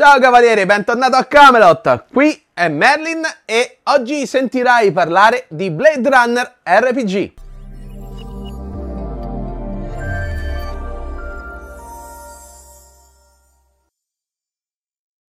Ciao cavaliere, bentornato a Camelot. Qui è Merlin e oggi sentirai parlare di Blade Runner RPG.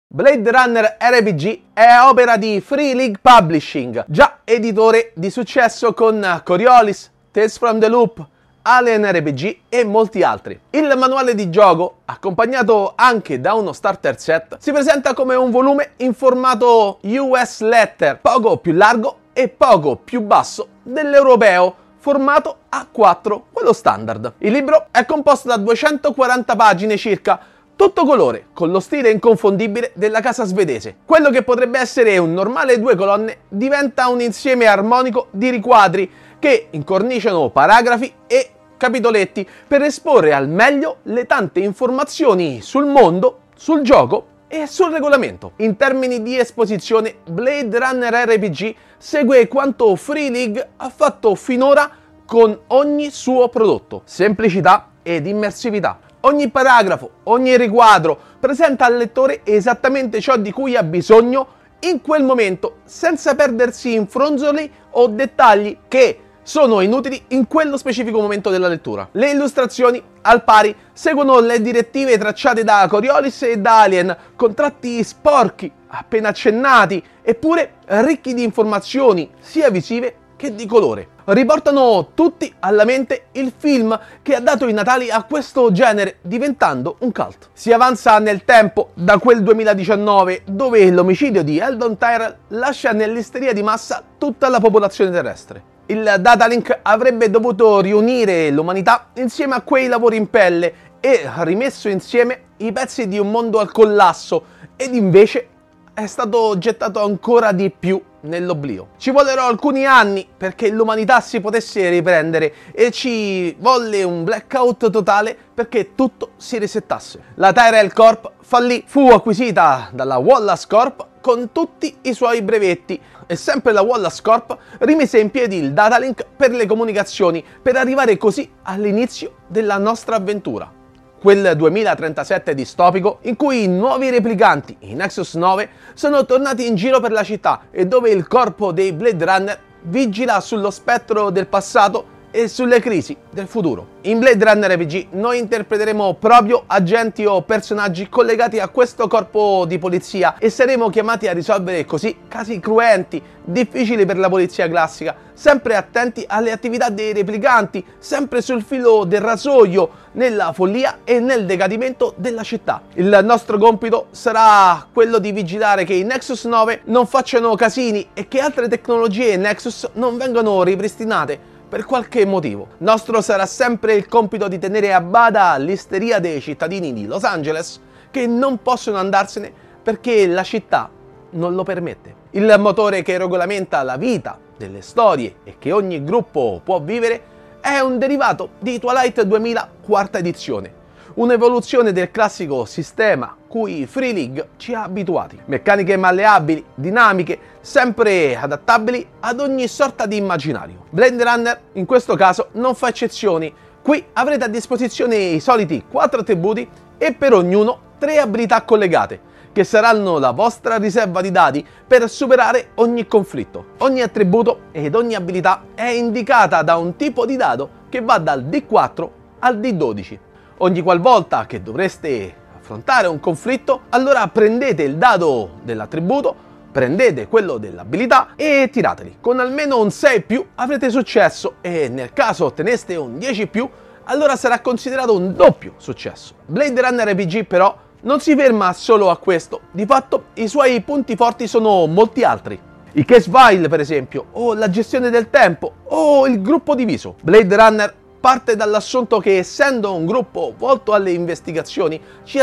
Blade Runner RPG è opera di Free League Publishing, già editore di successo con Coriolis, Tales from the Loop, Alien RPG e molti altri. Il manuale di gioco, accompagnato anche da uno starter set, si presenta come un volume in formato US Letter, poco più largo e poco più basso dell'europeo formato A4, quello standard. Il libro è composto da 240 pagine circa tutto colore, con lo stile inconfondibile della casa svedese. Quello che potrebbe essere un normale due colonne diventa un insieme armonico di riquadri che incorniciano paragrafi e capitoletti per esporre al meglio le tante informazioni sul mondo, sul gioco e sul regolamento. In termini di esposizione, Blade Runner RPG segue quanto Free League ha fatto finora con ogni suo prodotto. Semplicità ed immersività. Ogni paragrafo, ogni riquadro presenta al lettore esattamente ciò di cui ha bisogno in quel momento, senza perdersi in fronzoli o dettagli che sono inutili in quello specifico momento della lettura. Le illustrazioni, al pari, seguono le direttive tracciate da Coriolis e da Alien, con tratti sporchi, appena accennati, eppure ricchi di informazioni, sia visive che di colore riportano tutti alla mente il film che ha dato i natali a questo genere, diventando un cult. Si avanza nel tempo da quel 2019 dove l'omicidio di Eldon Tyrell lascia nell'isteria di massa tutta la popolazione terrestre. Il Datalink avrebbe dovuto riunire l'umanità insieme a quei lavori in pelle e rimesso insieme i pezzi di un mondo al collasso ed invece è stato gettato ancora di più nell'oblio. Ci vollero alcuni anni perché l'umanità si potesse riprendere e ci volle un blackout totale perché tutto si resettasse. La Tyrell Corp fallì, fu acquisita dalla Wallace Corp con tutti i suoi brevetti e sempre la Wallace Corp rimise in piedi il datalink per le comunicazioni per arrivare così all'inizio della nostra avventura. Quel 2037 distopico in cui i nuovi replicanti, i Nexus 9, sono tornati in giro per la città e dove il corpo dei Blade Runner vigila sullo spettro del passato e sulle crisi del futuro. In Blade Runner RPG noi interpreteremo proprio agenti o personaggi collegati a questo corpo di polizia e saremo chiamati a risolvere così casi cruenti, difficili per la polizia classica, sempre attenti alle attività dei replicanti, sempre sul filo del rasoio, nella follia e nel decadimento della città. Il nostro compito sarà quello di vigilare che i Nexus 9 non facciano casini e che altre tecnologie Nexus non vengano ripristinate per qualche motivo. Nostro sarà sempre il compito di tenere a bada l'isteria dei cittadini di Los Angeles che non possono andarsene perché la città non lo permette. Il motore che regolamenta la vita delle storie e che ogni gruppo può vivere è un derivato di Twilight 2000 quarta edizione, un'evoluzione del classico sistema cui Free League ci ha abituati. Meccaniche malleabili, dinamiche, sempre adattabili ad ogni sorta di immaginario. Blade Runner in questo caso non fa eccezioni. Qui avrete a disposizione i soliti 4 attributi e per ognuno 3 abilità collegate che saranno la vostra riserva di dati per superare ogni conflitto. Ogni attributo ed ogni abilità è indicata da un tipo di dado che va dal D4 al D12. Ogni qualvolta che dovreste affrontare un conflitto, allora prendete il dado dell'attributo, prendete quello dell'abilità e tirateli. Con almeno un 6 più avrete successo e nel caso otteneste un 10 più, allora sarà considerato un doppio successo. Blade Runner RPG però non si ferma solo a questo, di fatto i suoi punti forti sono molti altri. I case file per esempio, o la gestione del tempo, o il gruppo diviso. Blade Runner parte dall'assunto che essendo un gruppo volto alle investigazioni ci,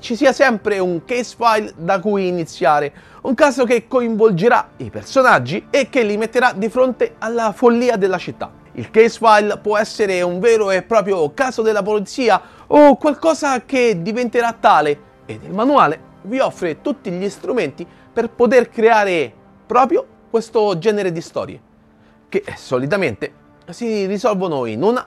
ci, sia sempre un case file da cui iniziare, un caso che coinvolgerà i personaggi e che li metterà di fronte alla follia della città. Il case file può essere un vero e proprio caso della polizia o qualcosa che diventerà tale ed il manuale vi offre tutti gli strumenti per poter creare proprio questo genere di storie che solitamente si risolvono in una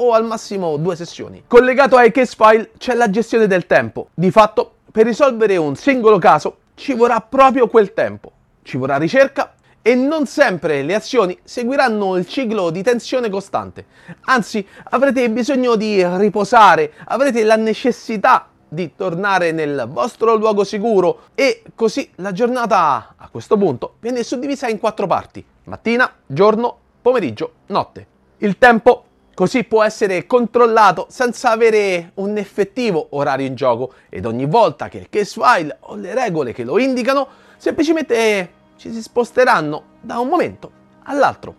o al massimo due sessioni. Collegato ai case file c'è la gestione del tempo. Di fatto, per risolvere un singolo caso ci vorrà proprio quel tempo. Ci vorrà ricerca e non sempre le azioni seguiranno il ciclo di tensione costante. Anzi, avrete bisogno di riposare, avrete la necessità di tornare nel vostro luogo sicuro e così la giornata a questo punto viene suddivisa in quattro parti: mattina, giorno, pomeriggio, notte. Il tempo così può essere controllato senza avere un effettivo orario in gioco ed ogni volta che il case file o le regole che lo indicano semplicemente ci si sposteranno da un momento all'altro.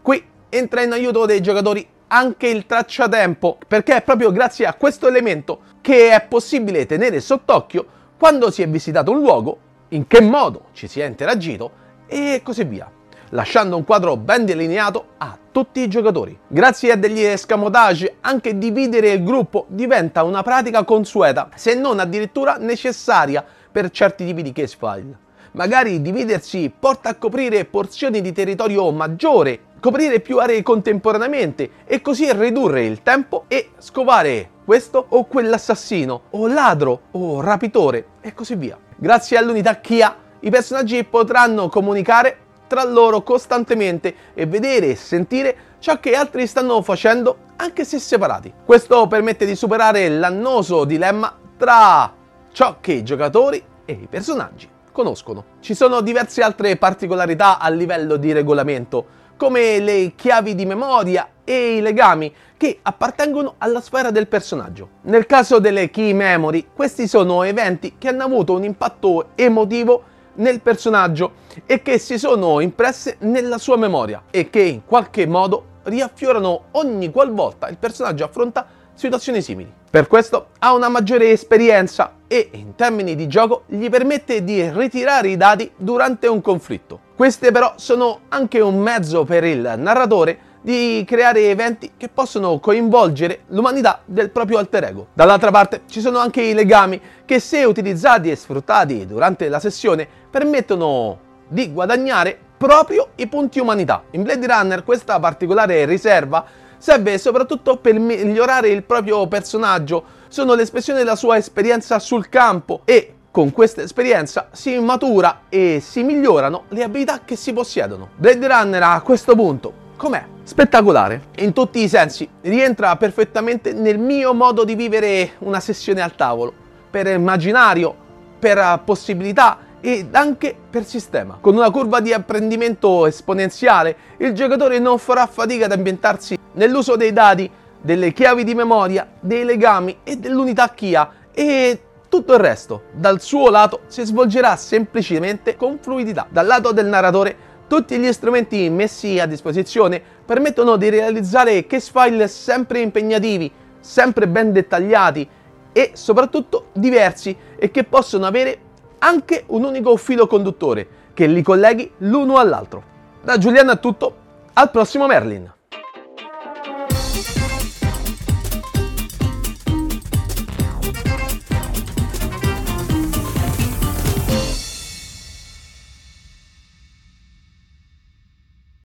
Qui entra in aiuto dei giocatori anche il tracciatempo, perché è proprio grazie a questo elemento che è possibile tenere sott'occhio quando si è visitato un luogo, in che modo ci si è interagito e così via, lasciando un quadro ben delineato a tutti i giocatori. Grazie a degli escamotage, anche dividere il gruppo diventa una pratica consueta, se non addirittura necessaria per certi tipi di case file. Magari dividersi porta a coprire porzioni di territorio maggiore, coprire più aree contemporaneamente e così ridurre il tempo e scovare questo o quell'assassino o ladro o rapitore e così via. Grazie all'unità Kia i personaggi potranno comunicare tra loro costantemente e vedere e sentire ciò che altri stanno facendo anche se separati. Questo permette di superare l'annoso dilemma tra ciò che i giocatori e i personaggi conoscono. Ci sono diverse altre particolarità a livello di regolamento, come le chiavi di memoria e i legami che appartengono alla sfera del personaggio. Nel caso delle key memory, questi sono eventi che hanno avuto un impatto emotivo nel personaggio e che si sono impresse nella sua memoria e che in qualche modo riaffiorano ogni qualvolta il personaggio affronta situazioni simili. Per questo ha una maggiore esperienza e in termini di gioco gli permette di ritirare i dati durante un conflitto. Queste però sono anche un mezzo per il narratore di creare eventi che possono coinvolgere l'umanità del proprio alter ego. Dall'altra parte ci sono anche i legami che se utilizzati e sfruttati durante la sessione permettono di guadagnare proprio i punti umanità. In Blade Runner questa particolare riserva serve soprattutto per migliorare il proprio personaggio, sono l'espressione della sua esperienza sul campo e con questa esperienza si matura e si migliorano le abilità che si possiedono. Blade Runner a questo punto com'è? Spettacolare, in tutti i sensi, rientra perfettamente nel mio modo di vivere una sessione al tavolo, per immaginario, per possibilità ed anche per sistema. Con una curva di apprendimento esponenziale, il giocatore non farà fatica ad ambientarsi nell'uso dei dati, delle chiavi di memoria, dei legami e dell'unità Kia e tutto il resto, dal suo lato, si svolgerà semplicemente con fluidità. Dal lato del narratore, tutti gli strumenti messi a disposizione permettono di realizzare case file sempre impegnativi, sempre ben dettagliati e soprattutto diversi e che possono avere anche un unico filo conduttore che li colleghi l'uno all'altro. Da Giuliano è tutto, al prossimo Merlin!